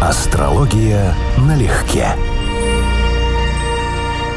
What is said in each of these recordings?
Астрология налегке.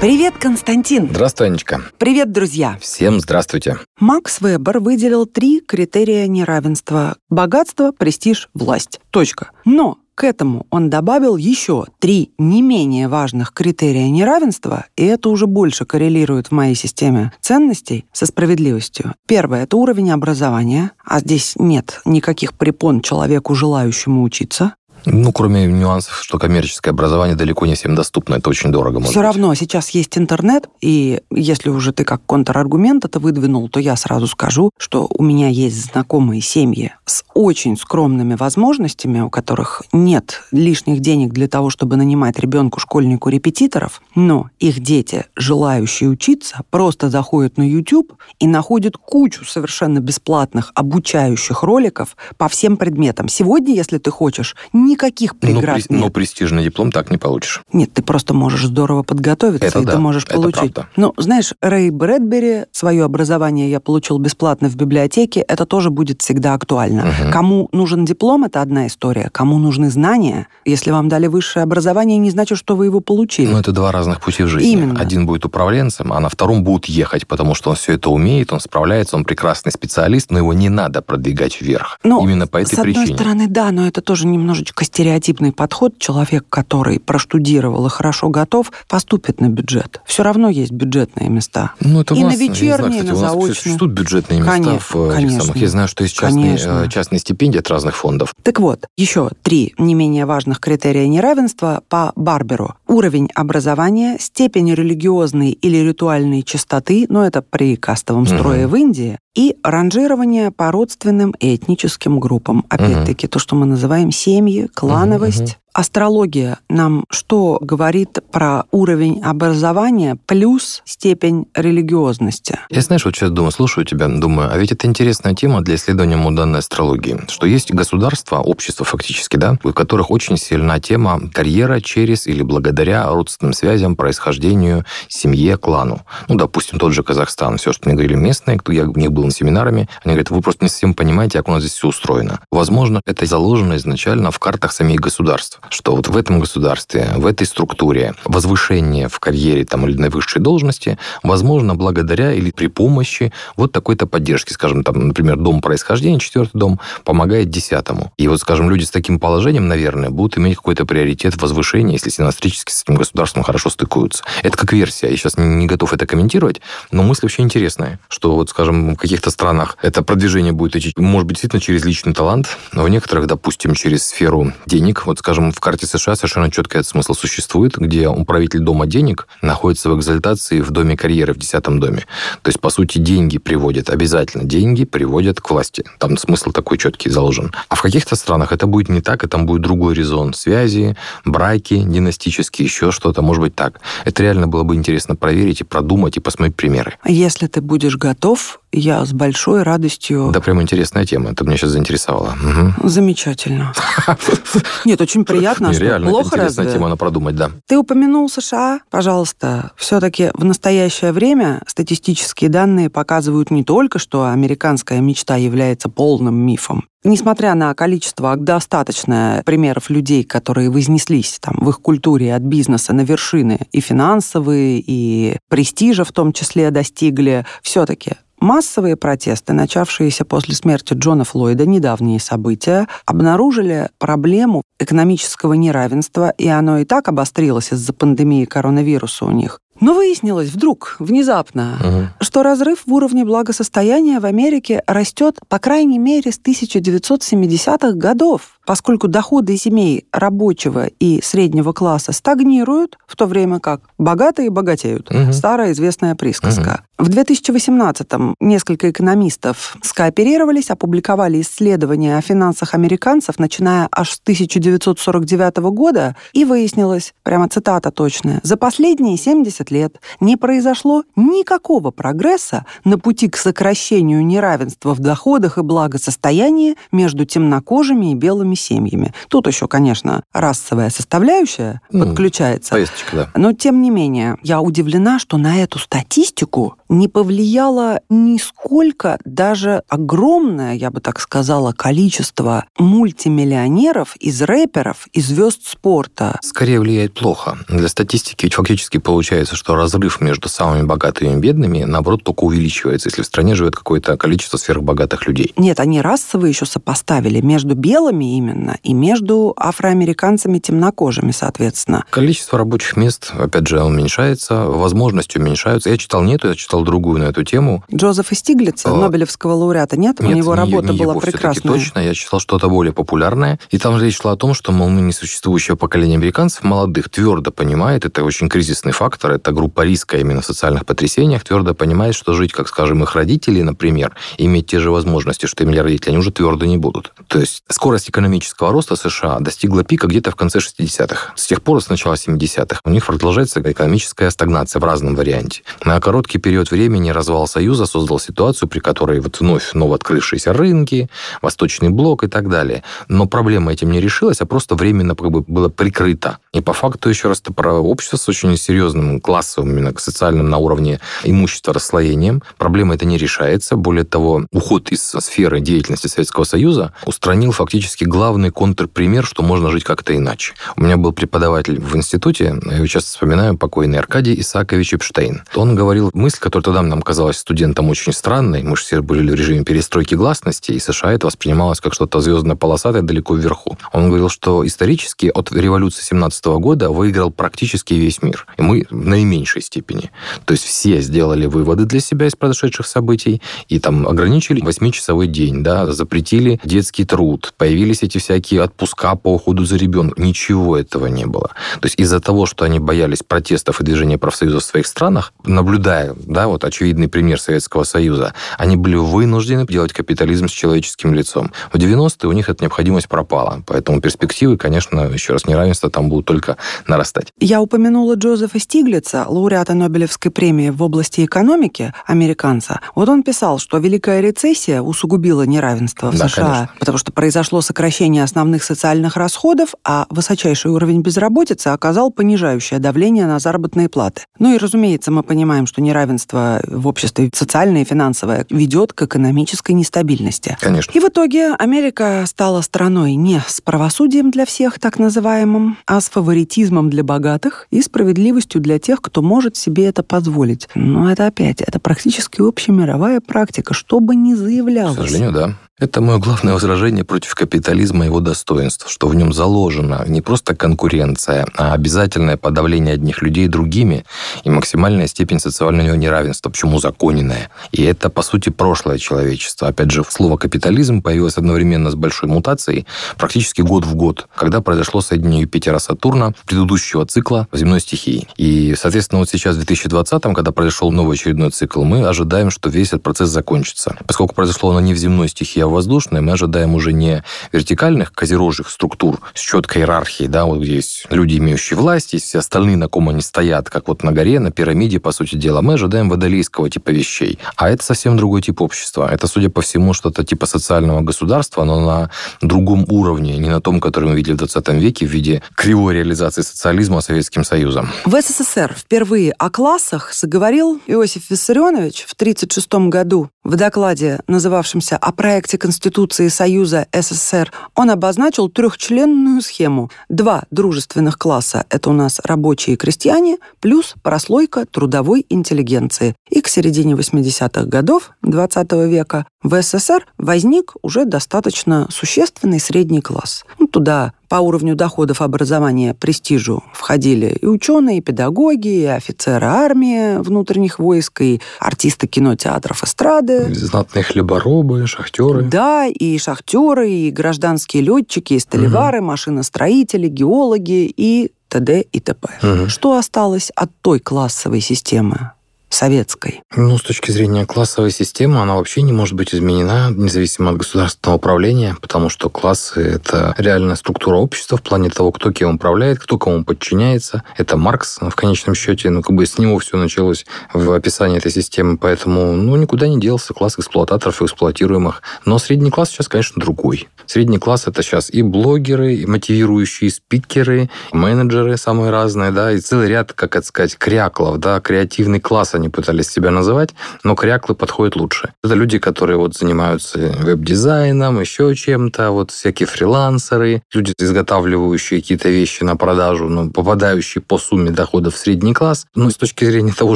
Привет, Константин. Здравствуй, Анечка. Привет, друзья. Всем здравствуйте. Макс Вебер выделил три критерия неравенства. Богатство, престиж, власть. Точка. Но к этому он добавил еще три не менее важных критерия неравенства, и это уже больше коррелирует в моей системе ценностей со справедливостью. Первое — это уровень образования, а здесь нет никаких препон человеку, желающему учиться. Ну, кроме нюансов, что коммерческое образование далеко не всем доступно, это очень дорого. Все быть. равно сейчас есть интернет, и если уже ты как контраргумент это выдвинул, то я сразу скажу, что у меня есть знакомые семьи с очень скромными возможностями, у которых нет лишних денег для того, чтобы нанимать ребенку, школьнику репетиторов, но их дети, желающие учиться, просто заходят на YouTube и находят кучу совершенно бесплатных обучающих роликов по всем предметам. Сегодня, если ты хочешь, никаких преград но, нет. но престижный диплом так не получишь. Нет, ты просто можешь здорово подготовиться, Это и да, ты можешь это получить. правда. Ну, знаешь, Рэй Брэдбери, свое образование я получил бесплатно в библиотеке, это тоже будет всегда актуально. Мгм. Кому нужен диплом, это одна история. Кому нужны знания, если вам дали высшее образование, не значит, что вы его получили. Но это два разных пути в жизни. Именно. Один будет управленцем, а на втором будут ехать, потому что он все это умеет, он справляется, он прекрасный специалист, но его не надо продвигать вверх. Ну, Именно по этой С одной причине. стороны, да, но это тоже немножечко стереотипный подход. Человек, который проштудировал и хорошо готов, поступит на бюджет. Все равно есть бюджетные места. Ну, это И на классно. Знаю, вечерние, и на у нас заочные. существуют бюджетные места Конечно, в э, конечно. самых. Я знаю, что есть частные, Конечно. э, частные стипендии от разных фондов. Так вот, еще три не менее важных критерия неравенства по Барберу. Уровень образования, степень религиозной или ритуальной чистоты, ну это при кастовом строе в Индии, и ранжирование по родственным и этническим группам. Опять-таки, то, что мы называем семьи, клановость. Астрология нам что говорит про уровень образования плюс степень религиозности? Я, знаешь, вот сейчас думаю, слушаю тебя, думаю, а ведь это интересная тема для исследования муданной астрологии, что есть государства, общества фактически, да, в которых очень сильна тема карьера через или благодаря родственным связям, происхождению, семье, клану. Ну, допустим, тот же Казахстан. Все, что мне говорили местные, кто я у них был на семинарами, они говорят, вы просто не совсем понимаете, как у нас здесь все устроено. Возможно, это заложено изначально в картах самих государств, что вот в этом государстве, в этой структуре возвышение в карьере там, или на высшей должности возможно благодаря или при помощи вот такой-то поддержки. Скажем, там, например, дом происхождения, четвертый дом, помогает десятому. И вот, скажем, люди с таким положением, наверное, будут иметь какой-то приоритет в возвышении, если синастрически с этим государством хорошо стыкуются. Это как версия. Я сейчас не готов это комментировать, но мысль вообще интересная, что вот, скажем, в каких-то странах это продвижение будет идти, может быть, действительно через личный талант, но в некоторых, допустим, через сферу денег. Вот, скажем, в карте США совершенно четко этот смысл существует, где управитель дома денег находится в экзальтации в доме карьеры, в десятом доме. То есть, по сути, деньги приводят, обязательно деньги приводят к власти. Там смысл такой четкий заложен. А в каких-то странах это будет не так, и там будет другой резон. Связи, браки династические, еще что-то, может быть так. Это реально было бы интересно проверить и продумать, и посмотреть примеры. Если ты будешь готов, я с большой радостью... Да, прям интересная тема. Это меня сейчас заинтересовало. Мгм. Замечательно. Нет, очень приятно. что, реально, плохо интересная разве? тема, надо продумать, да. Ты упомянул США. Пожалуйста, все-таки в настоящее время статистические данные показывают не только, что американская мечта является полным мифом. Несмотря на количество достаточное примеров людей, которые вознеслись там, в их культуре от бизнеса на вершины и финансовые, и престижа в том числе достигли, все-таки Массовые протесты, начавшиеся после смерти Джона Флойда, недавние события, обнаружили проблему экономического неравенства, и оно и так обострилось из-за пандемии коронавируса у них. Но выяснилось вдруг, внезапно, Мгм. что разрыв в уровне благосостояния в Америке растет, по крайней мере, с 1970-х годов, поскольку доходы семей рабочего и среднего класса стагнируют, в то время как богатые богатеют. Мгм. Старая известная присказка. В 2018-м несколько экономистов скооперировались, опубликовали исследования о финансах американцев, начиная аж с 1949 года, и выяснилось, прямо цитата точная, за последние 70 лет не произошло никакого прогресса на пути к сокращению неравенства в доходах и благосостоянии между темнокожими и белыми целыми семьями. Тут еще, конечно, расовая составляющая ну, подключается. Повесточка, да. Но, тем не менее, я удивлена, что на эту статистику не повлияло нисколько даже огромное, я бы так сказала, количество мультимиллионеров из рэперов и звезд спорта. Скорее влияет плохо. Для статистики ведь фактически получается, что разрыв между самыми богатыми и бедными, наоборот, только увеличивается, если в стране живет какое-то количество сверхбогатых людей. Нет, они расово еще сопоставили между белыми именно и между афроамериканцами темнокожими, соответственно. Количество рабочих мест, опять же, уменьшается, возможности уменьшаются. Я читал не эту, я читал другую на эту тему. Джозефа Стиглица, а... Нобелевского лауреата, нет? нет У него не, работа не была его, прекрасная. точно, я читал что-то более популярное. И там речь шла о том, что, мол, ныне существующее поколение американцев, молодых, твердо понимает, это очень кризисный фактор, это группа риска именно в социальных потрясениях, твердо понимает, что жить, как, скажем, их родители, например, иметь те же возможности, что имели родители, они уже твердо не будут. То есть скорость экономического роста США достигла пика где-то в конце 60-х. С тех пор, с начала 70-х, у них продолжается экономическая стагнация в разном варианте. На короткий период времени развал Союза создал ситуацию, при которой вот вновь новооткрывшиеся рынки, Восточный блок и так далее. Но проблема этим не решилась, а просто временно как бы было прикрыто. И по факту, еще раз, это про общество с очень серьезным классовым, именно социальным на уровне имущества расслоением. Проблема это не решается. Более того, уход из сферы деятельности Советского Союза устранил фактически главный контрпример, что можно жить как-то иначе. У меня был преподаватель в институте, я его часто вспоминаю, покойный Аркадий Исаакович Эпштейн. Он говорил мысль, которая тогда нам казалась студентам очень странной. Мы же все были в режиме перестройки гласности, и США это воспринималось как что-то звездно-полосатое далеко вверху. Он говорил, что исторически от революции 17 года выиграл практически весь мир. И мы в наименьшей степени. То есть все сделали выводы для себя из произошедших событий и там ограничили 8-часовой день, да, запретили детский труд, появились эти всякие отпуска по уходу за ребенком. Ничего этого не было. То есть из-за того, что они боялись протестов и движения профсоюзов в своих странах, наблюдая, да, вот очевидный пример Советского Союза, они были вынуждены делать капитализм с человеческим лицом. В 90-е у них эта необходимость пропала. Поэтому перспективы, конечно, еще раз, неравенство там будут только нарастать. Я упомянула Джозефа Стиглица, лауреата Нобелевской премии в области экономики, американца. Вот он писал, что Великая рецессия усугубила неравенство в да, США, конечно. потому что произошло сокращение основных социальных расходов, а высочайший уровень безработицы оказал понижающее давление на заработные платы. Ну и, разумеется, мы понимаем, что неравенство в обществе социальное и финансовое ведет к экономической нестабильности. Конечно. И в итоге Америка стала страной не с правосудием для всех, так называемым, а с фаворитизмом для богатых и справедливостью для тех, кто может себе это позволить. Но это опять, это практически общемировая практика, что бы ни заявлялось. К сожалению, да. Это мое главное возражение против капитализма и его достоинств, что в нем заложена не просто конкуренция, а обязательное подавление одних людей другими и максимальная степень социального неравенства, почему законенное. И это, по сути, прошлое человечество. Опять же, слово «капитализм» появилось одновременно с большой мутацией практически год в год, когда произошло соединение Юпитера-Сатурна предыдущего цикла земной стихии. И, соответственно, вот сейчас, в 2020-м, когда произошел новый очередной цикл, мы ожидаем, что весь этот процесс закончится. Поскольку произошло оно не в земной стихии, а воздушное, мы ожидаем уже не вертикальных козерожьих структур с четкой иерархией, да, вот где есть люди, имеющие власть, есть все остальные, на ком они стоят, как вот на горе, на пирамиде, по сути дела. Мы ожидаем водолейского типа вещей. А это совсем другой тип общества. Это, судя по всему, что-то типа социального государства, но на другом уровне, не на том, который мы видели в 20 веке в виде кривой реализации социализма Советским Союзом. В СССР впервые о классах заговорил Иосиф Виссарионович в 1936 году в докладе, называвшемся «О проекте Конституции Союза СССР», он обозначил трехчленную схему. Два дружественных класса – это у нас рабочие и крестьяне, плюс прослойка трудовой интеллигенции. И к середине 80-х годов XX века в СССР возник уже достаточно существенный средний класс. Ну, туда по уровню доходов образования престижу входили и ученые, и педагоги, и офицеры армии внутренних войск, и артисты кино, театров, эстрады. Знатные хлеборобы, шахтеры. Да, и шахтеры, и гражданские летчики, и столевары, угу. машиностроители, геологи и т.д. и т.п. Угу. Что осталось от той классовой системы? Советской? Ну, с точки зрения классовой системы, она вообще не может быть изменена независимо от государственного управления, потому что классы — это реальная структура общества в плане того, кто кем управляет, кто кому подчиняется. Это Маркс в конечном счете, ну, как бы с него все началось в описании этой системы, поэтому, ну, никуда не делся класс эксплуататоров и эксплуатируемых. Но средний класс сейчас, конечно, другой. Средний класс это сейчас и блогеры, и мотивирующие спикеры, менеджеры самые разные, да, и целый ряд, как это сказать, кряклов, да, креативный класс они пытались себя называть, но кряклы подходят лучше. Это люди, которые вот занимаются веб-дизайном, еще чем-то, вот всякие фрилансеры, люди, изготавливающие какие-то вещи на продажу, но попадающие по сумме доходов в средний класс. Но с точки зрения того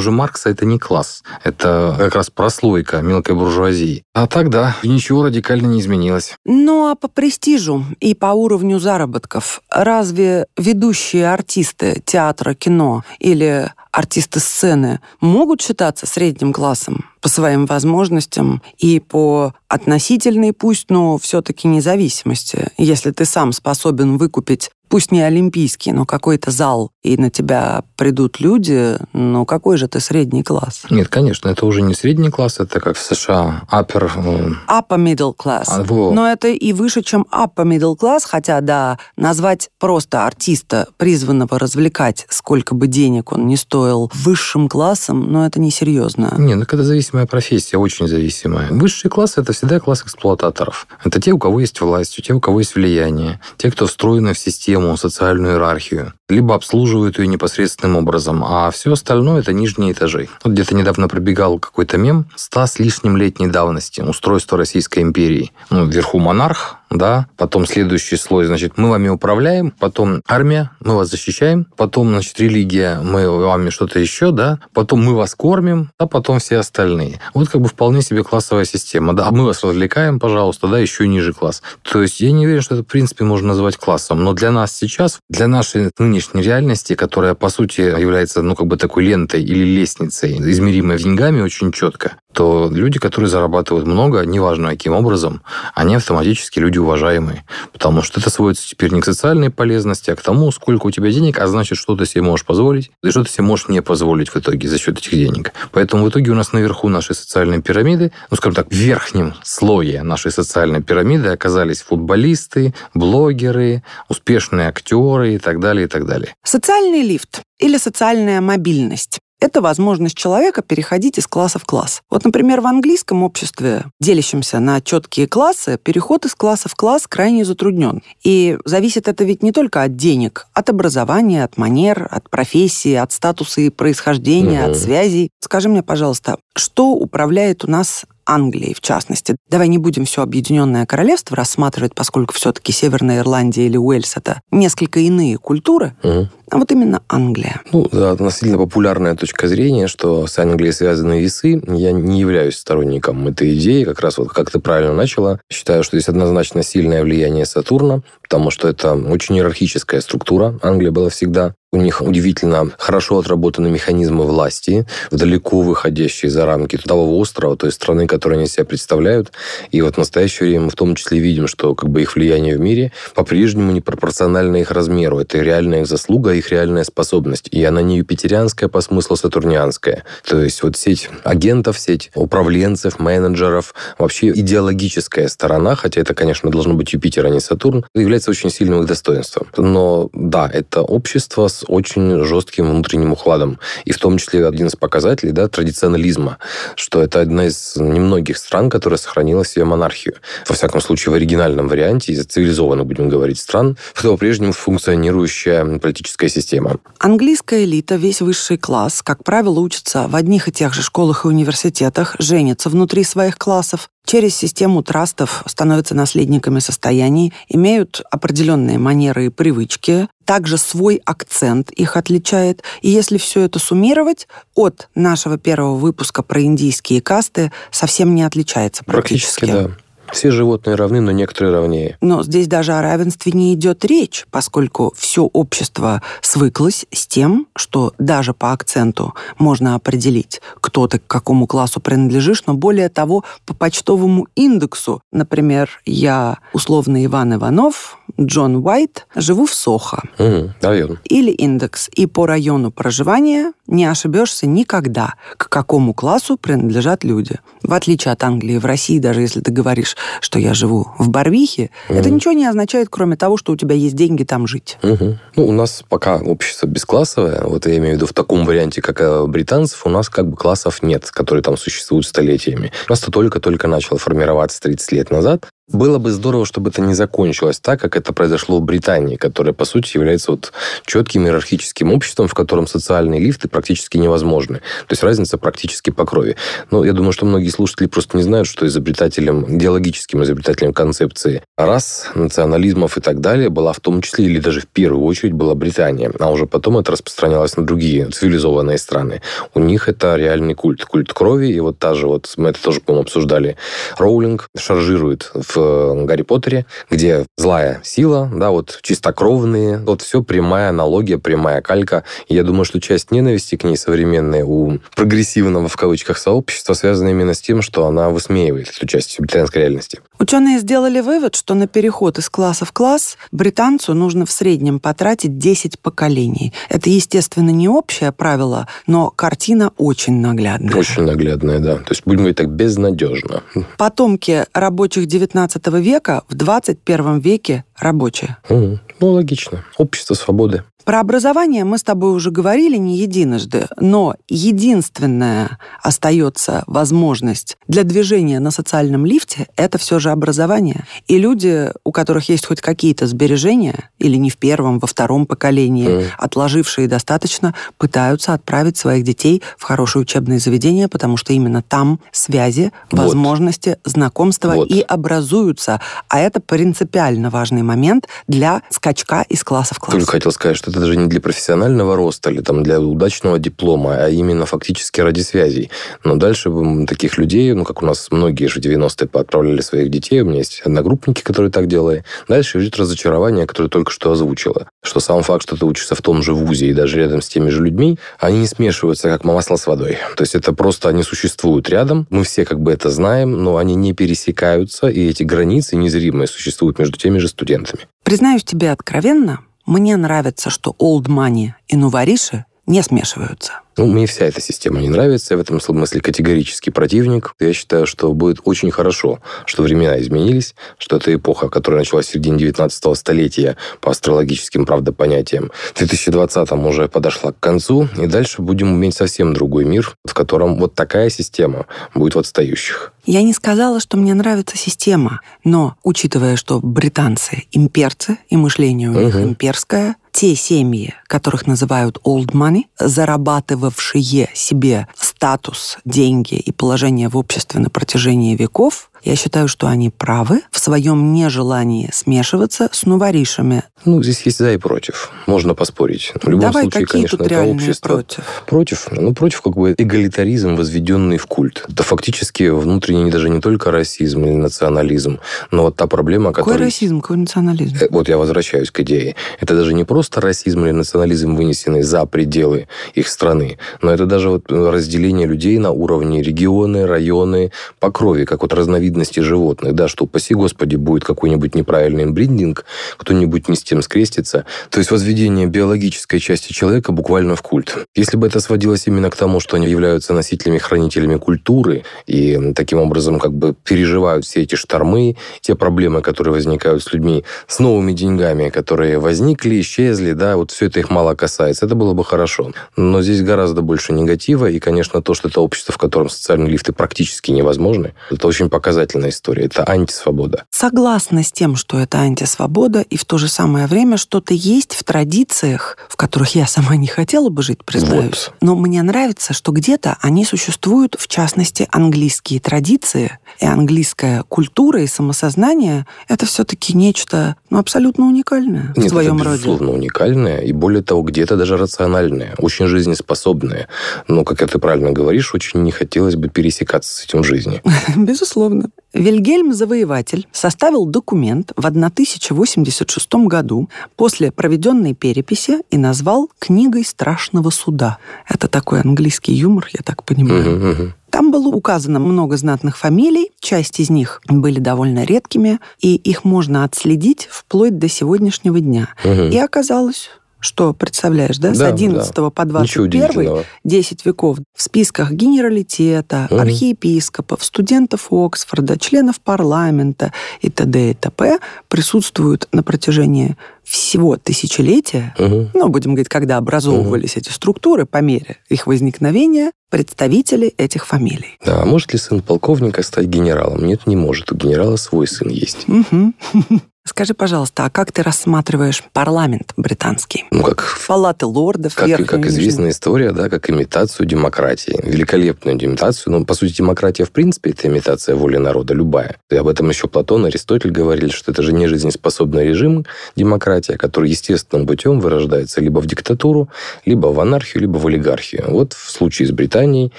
же Маркса, это не класс. Это как раз прослойка мелкой буржуазии. А тогда ничего радикально не изменилось. Ну, а по престижу и по уровню заработков разве ведущие артисты театра, кино или артисты сцены могут считаться средним классом по своим возможностям и по относительной, пусть, но все-таки независимости. Если ты сам способен выкупить пусть не олимпийский, но какой-то зал, и на тебя придут люди, ну какой же ты средний класс? Нет, конечно, это уже не средний класс, это как в США, upper... Э, upper middle class. А, во. Но это и выше, чем upper middle class, хотя, да, назвать просто артиста, призванного развлекать, сколько бы денег он не стоил, высшим классом, но это несерьезно. Не, ну это зависимая профессия, очень зависимая. Высший класс – это всегда класс эксплуататоров. Это те, у кого есть власть, те, у кого есть влияние, те, кто встроены в систему социальную иерархию, либо обслуживают ее непосредственным образом, а все остальное – это нижние этажи. Вот где-то недавно пробегал какой-то мем ста с лишним летней давности устройство Российской империи. Ну, вверху монарх, да, потом следующий слой, значит, мы вами управляем, потом армия, мы вас защищаем, потом, значит, религия, мы вами что-то еще, да, потом мы вас кормим, а потом все остальные. Вот как бы вполне себе классовая система, да, а мы вас развлекаем, пожалуйста, да, еще ниже класс. То есть я не уверен, что это, в принципе, можно назвать классом, но для нас сейчас, для нашей нынешней реальности, которая, по сути, является, ну, как бы такой лентой или лестницей, измеримой деньгами очень четко, то люди, которые зарабатывают много, неважно каким образом, они автоматически люди уважаемые. Потому что это сводится теперь не к социальной полезности, а к тому, сколько у тебя денег, а значит, что ты себе можешь позволить, и что ты себе можешь не позволить в итоге за счет этих денег. Поэтому в итоге у нас наверху нашей социальной пирамиды, ну, скажем так, в верхнем слое нашей социальной пирамиды оказались футболисты, блогеры, успешные актеры и так далее, и так далее. Социальный лифт или социальная мобильность это возможность человека переходить из класса в класс. Вот, например, в английском обществе, делящемся на четкие классы, переход из класса в класс крайне затруднен. И зависит это ведь не только от денег, от образования, от манер, от профессии, от статуса и происхождения, угу. от связей. Скажи мне, пожалуйста, что управляет у нас Англией, в частности. Давай не будем все Объединенное Королевство рассматривать, поскольку все-таки Северная Ирландия или Уэльс это несколько иные культуры. Угу а вот именно Англия. Ну, да, относительно популярная точка зрения, что с Англией связаны весы. Я не являюсь сторонником этой идеи, как раз вот как ты правильно начала. Считаю, что здесь однозначно сильное влияние Сатурна, потому что это очень иерархическая структура. Англия была всегда. У них удивительно хорошо отработаны механизмы власти, далеко выходящие за рамки того острова, той страны, которую они себя представляют. И вот в настоящее время мы в том числе видим, что как бы их влияние в мире по-прежнему не пропорционально их размеру. Это реальная их заслуга, их реальная способность. И она не юпитерианская по смыслу сатурнианская. То есть вот сеть агентов, сеть управленцев, менеджеров, вообще идеологическая сторона, хотя это, конечно, должно быть Юпитер, а не Сатурн, является очень сильным их достоинством. Но да, это общество с очень жестким внутренним ухладом. И в том числе один из показателей да, традиционализма, что это одна из немногих стран, которая сохранила себе монархию. Во всяком случае, в оригинальном варианте, из цивилизованных, будем говорить, стран, по-прежнему функционирующая политическая система. Английская элита, весь высший класс, как правило, учится в одних и тех же школах и университетах, женятся внутри своих классов, через систему трастов становятся наследниками состояний, имеют определенные манеры и привычки, также свой акцент их отличает. И если все это суммировать, от нашего первого выпуска про индийские касты совсем не отличается практически. Практически, да. Все животные равны, но некоторые равнее. Но здесь даже о равенстве не идет речь, поскольку все общество свыклось с тем, что даже по акценту можно определить, кто ты к какому классу принадлежишь, но более того, по почтовому индексу. Например, я условно Иван Иванов, Джон Уайт, живу в Сохо. Угу, район. Или индекс. И по району проживания не ошибешься никогда, к какому классу принадлежат люди. В отличие от Англии, в России, даже если ты говоришь, что я живу в Барвихе, угу. это ничего не означает, кроме того, что у тебя есть деньги там жить. Угу. Ну, у нас пока общество бесклассовое, вот я имею в виду в таком варианте, как э, британцев, у нас как бы классов нет, которые там существуют столетиями. У нас-то только-только начало формироваться 30 лет назад, было бы здорово, чтобы это не закончилось так, как это произошло в Британии, которая, по сути, является вот четким иерархическим обществом, в котором социальные лифты практически невозможны. То есть разница практически по крови. Но я думаю, что многие слушатели просто не знают, что изобретателем, идеологическим изобретателем концепции рас, национализмов и так далее была в том числе, или даже в первую очередь, была Британия. А уже потом это распространялось на другие цивилизованные страны. У них это реальный культ. Культ крови. И вот та же, вот мы это тоже, по-моему, обсуждали, Роулинг шаржирует в в Гарри Поттере, где злая сила, да, вот чистокровные, вот все прямая аналогия, прямая калька. И я думаю, что часть ненависти к ней современной у прогрессивного, в кавычках, сообщества связана именно с тем, что она высмеивает эту часть британской реальности. Ученые сделали вывод, что на переход из класса в класс британцу нужно в среднем потратить 10 поколений. Это, естественно, не общее правило, но картина очень наглядная. Очень наглядная, да. То есть, будем говорить так, безнадежно. Потомки рабочих 19 века в 21 веке рабочие. Угу. Ну, логично. Общество свободы. Про образование мы с тобой уже говорили не единожды, но единственная остается возможность для движения на социальном лифте – это все же образование. И люди, у которых есть хоть какие-то сбережения, или не в первом, во втором поколении, mm. отложившие достаточно, пытаются отправить своих детей в хорошее учебное заведение, потому что именно там связи, вот. возможности, знакомства вот. и образуются. А это принципиально важный момент для скачка из класса в класс. Только хотел сказать, что это даже не для профессионального роста или там для удачного диплома, а именно фактически ради связей. Но дальше таких людей, ну, как у нас многие же 90-е отправляли своих детей, у меня есть одногруппники, которые так делали, дальше идет разочарование, которое только что озвучила. Что сам факт, что ты учишься в том же вузе и даже рядом с теми же людьми, они не смешиваются, как масло с водой. То есть это просто они существуют рядом, мы все как бы это знаем, но они не пересекаются, и эти границы незримые существуют между теми же студентами. Признаюсь тебе откровенно, мне нравится, что old money и нувориши не смешиваются. Ну, мне вся эта система не нравится. Я в этом смысле категорический противник. Я считаю, что будет очень хорошо, что времена изменились, что эта эпоха, которая началась в середине 19 столетия по астрологическим, правда, понятиям, в 2020-м уже подошла к концу, и дальше будем иметь совсем другой мир, в котором вот такая система будет в отстающих. Я не сказала, что мне нравится система, но, учитывая, что британцы имперцы, и мышление у них угу. имперское, те семьи, которых называют old money, зарабатывавшие себе статус, деньги и положение в обществе на протяжении веков, я считаю, что они правы в своем нежелании смешиваться с новоришами. Ну, здесь есть за и против. Можно поспорить. В любом Давай, случае, какие конечно, тут это общество... против? Против? Ну, против как бы эгалитаризм, возведенный в культ. Это фактически внутренний даже не только расизм или национализм, но вот та проблема, которая... Какой расизм, какой национализм? Э, вот я возвращаюсь к идее. Это даже не просто расизм или национализм, вынесенный за пределы их страны, но это даже вот разделение людей на уровне регионы, районы, по крови, как вот разновидности разновидности животных, да, что, упаси господи, будет какой-нибудь неправильный инбриндинг, кто-нибудь не с тем скрестится. То есть возведение биологической части человека буквально в культ. Если бы это сводилось именно к тому, что они являются носителями, хранителями культуры, и таким образом как бы переживают все эти штормы, те проблемы, которые возникают с людьми, с новыми деньгами, которые возникли, исчезли, да, вот все это их мало касается, это было бы хорошо. Но здесь гораздо больше негатива, и, конечно, то, что это общество, в котором социальные лифты практически невозможны, это очень показательно показательная история. Это антисвобода. Согласна с тем, что это антисвобода, и в то же самое время что-то есть в традициях, в которых я сама не хотела бы жить, признаюсь. Вот. Но мне нравится, что где-то они существуют, в частности, английские традиции, и английская культура и самосознание — это все-таки нечто ну, абсолютно уникальное Нет, в своем это, безусловно, роде. уникальное, и более того, где-то даже рациональное, очень жизнеспособное. Но, как ты правильно говоришь, очень не хотелось бы пересекаться с этим в жизни. Безусловно. Секунду. Вильгельм Завоеватель составил документ в 1086 году после проведенной переписи и назвал «Книгой страшного суда». Это такой английский юмор, я так понимаю. Мгм, мгм. Там было указано много знатных фамилий, часть из них были довольно редкими, и их можно отследить вплоть до сегодняшнего дня. Мгм. И оказалось, что, представляешь, да, с Да, 11 по Ничего 21 удивительного. 10 веков в списках генералитета, Мгм. архиепископов, студентов Оксфорда, членов парламента и т.д. и т.п. присутствуют на протяжении всего тысячелетия, Мгм. ну, будем говорить, когда образовывались эти структуры по мере их возникновения, представители этих фамилий. Да, а может ли сын полковника стать генералом? Нет, не может. У генерала свой сын есть. Мгм. Скажи, пожалуйста, а как ты рассматриваешь парламент британский? Ну, как Палаты лордов, Как, верхнюю как известная история, да, как имитацию демократии. Великолепную имитацию. Но, по сути, демократия, в принципе, это имитация воли народа, любая. И об этом еще Платон, Аристотель говорили, что это же не жизнеспособный режим, демократия, который естественным путем вырождается либо в диктатуру, либо в анархию, либо в олигархию. Вот в случае с Британией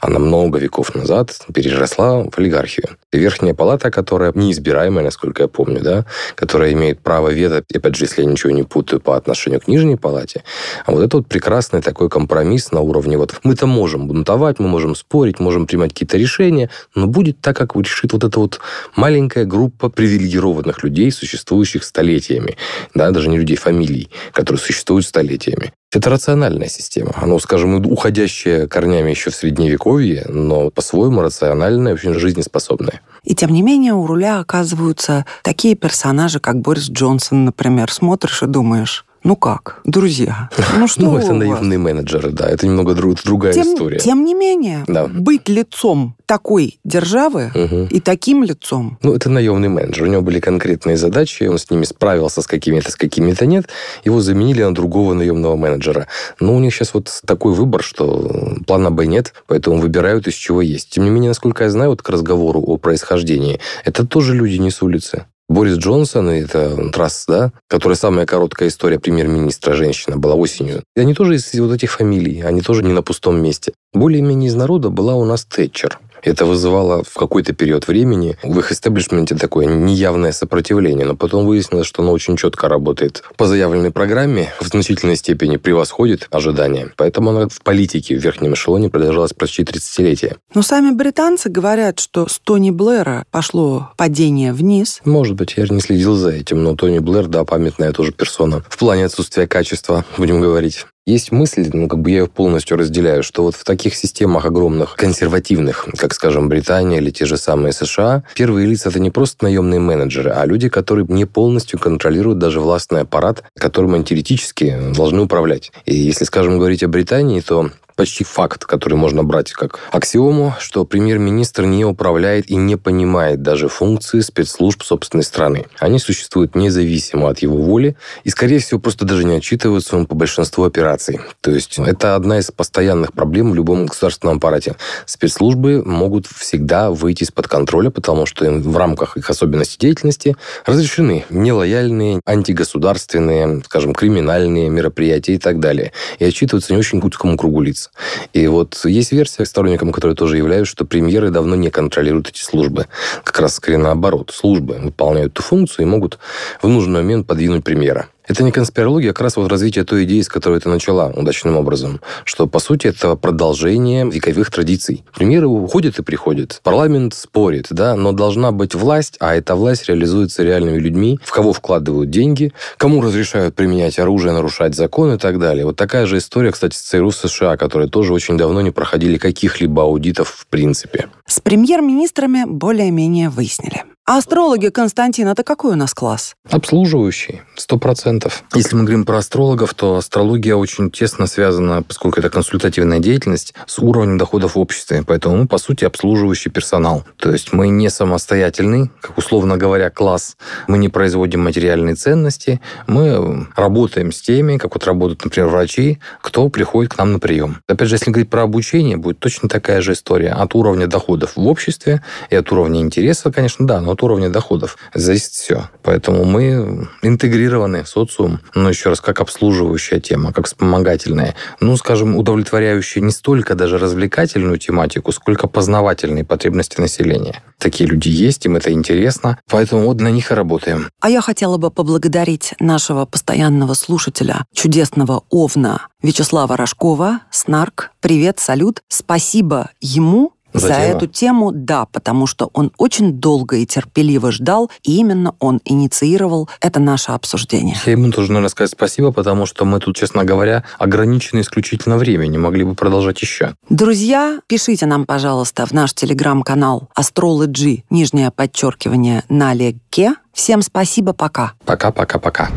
она много веков назад переросла в олигархию. И Верхняя палата, которая неизбираемая, насколько я помню, да, которая имеет право вето, опять же, если я ничего не путаю, по отношению к Нижней палате, а вот это вот прекрасный такой компромисс на уровне вот мы-то можем бунтовать, мы можем спорить, можем принимать какие-то решения, но будет так, как решит вот эта вот маленькая группа привилегированных людей, существующих столетиями, да, даже не людей, фамилий, которые существуют столетиями. Это рациональная система. Она, скажем, уходящая корнями еще в Средневековье, но по-своему рациональная, очень жизнеспособная. И тем не менее у руля оказываются такие персонажи, как Борис Джонсон, например. Смотришь и думаешь, ну как, друзья, ну что Ну, это наивные менеджеры, да, это немного друг- другая Тем, история. тем не менее, Да. быть лицом такой державы Мгм. и таким лицом, Ну, это наемный менеджер. У него были конкретные задачи, он с ними справился с какими-то, с какими-то нет. Его заменили на другого наемного менеджера. Но у них сейчас вот такой выбор, что плана Б нет, поэтому выбирают из чего есть. Тем не менее, насколько я знаю, вот к разговору о происхождении, это тоже люди не с улицы. Борис Джонсон, это Трасс, да, которая самая короткая история премьер-министра женщина была осенью. И они тоже из вот этих фамилий, они тоже не на пустом месте. Более-менее из народа была у нас Тэтчер. Это вызывало в какой-то период времени в их истеблишменте такое неявное сопротивление, но потом выяснилось, что оно очень четко работает по заявленной программе, в значительной степени превосходит ожидания. Поэтому она в политике в верхнем эшелоне продолжалась почти 30-летие. но сами британцы говорят, что с Тони Блэра пошло падение вниз. Может быть, я не следил за этим, но Тони Блэр, да, памятная тоже персона. В плане отсутствия качества, будем говорить. Есть мысль, ну, как бы я ее полностью разделяю, что вот в таких системах огромных, консервативных, как, скажем, Британия или те же самые США, первые лица – это не просто наемные менеджеры, а люди, которые не полностью контролируют даже властный аппарат, которым они теоретически должны управлять. И если, скажем, говорить о Британии, то почти факт, который можно брать как аксиому, что премьер-министр не управляет и не понимает даже функции спецслужб собственной страны. Они существуют независимо от его воли и, скорее всего, просто даже не отчитываются он по большинству операций. То есть это одна из постоянных проблем в любом государственном аппарате. Спецслужбы могут всегда выйти из-под контроля, потому что им в рамках их особенностей деятельности разрешены нелояльные, антигосударственные, скажем, криминальные мероприятия и так далее. И отчитываться не очень узкому кругу лиц. И вот есть версия сторонникам, которые тоже являются, что премьеры давно не контролируют эти службы. Как раз скорее наоборот. Службы выполняют эту функцию и могут в нужный момент подвинуть премьера. Это не конспирология, а как раз вот развитие той идеи, с которой ты начала удачным образом, что, по сути, это продолжение вековых традиций. Премьеры уходят и приходят. Парламент спорит, да, но должна быть власть, а эта власть реализуется реальными людьми, в кого вкладывают деньги, кому разрешают применять оружие, нарушать закон и так далее. Вот такая же история, кстати, с ЦРУ США, которые тоже очень давно не проходили каких-либо аудитов в принципе. С премьер-министрами более-менее выяснили. А астрологи, Константин, это какой у нас класс? Обслуживающий, сто процентов. Если мы говорим про астрологов, то астрология очень тесно связана, поскольку это консультативная деятельность, с уровнем доходов в обществе. Поэтому мы, по сути, обслуживающий персонал. То есть мы не самостоятельный, как условно говоря, класс. Мы не производим материальные ценности. Мы работаем с теми, как вот работают, например, врачи, кто приходит к нам на прием. Опять же, если говорить про обучение, будет точно такая же история. От уровня доходов в обществе и от уровня интереса, конечно, да, но от уровня доходов зависит все. Поэтому мы интегрированы в социум, но еще раз, как обслуживающая тема, как вспомогательная. Ну, скажем, удовлетворяющая не столько даже развлекательную тематику, сколько познавательные потребности населения. Такие люди есть, им это интересно, поэтому вот на них и работаем. А я хотела бы поблагодарить нашего постоянного слушателя, чудесного Овна Вячеслава Рожкова, Снарк. Привет, салют. Спасибо ему за, за эту тему, да, потому что он очень долго и терпеливо ждал, и именно он инициировал это наше обсуждение. Я ему тоже, наверное, сказать спасибо, потому что мы тут, честно говоря, ограничены исключительно времени, могли бы продолжать еще. Друзья, пишите нам, пожалуйста, в наш телеграм-канал Astrology, нижнее подчеркивание, налегке. Всем спасибо, пока. Пока-пока-пока.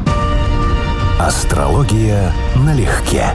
Астрология налегке.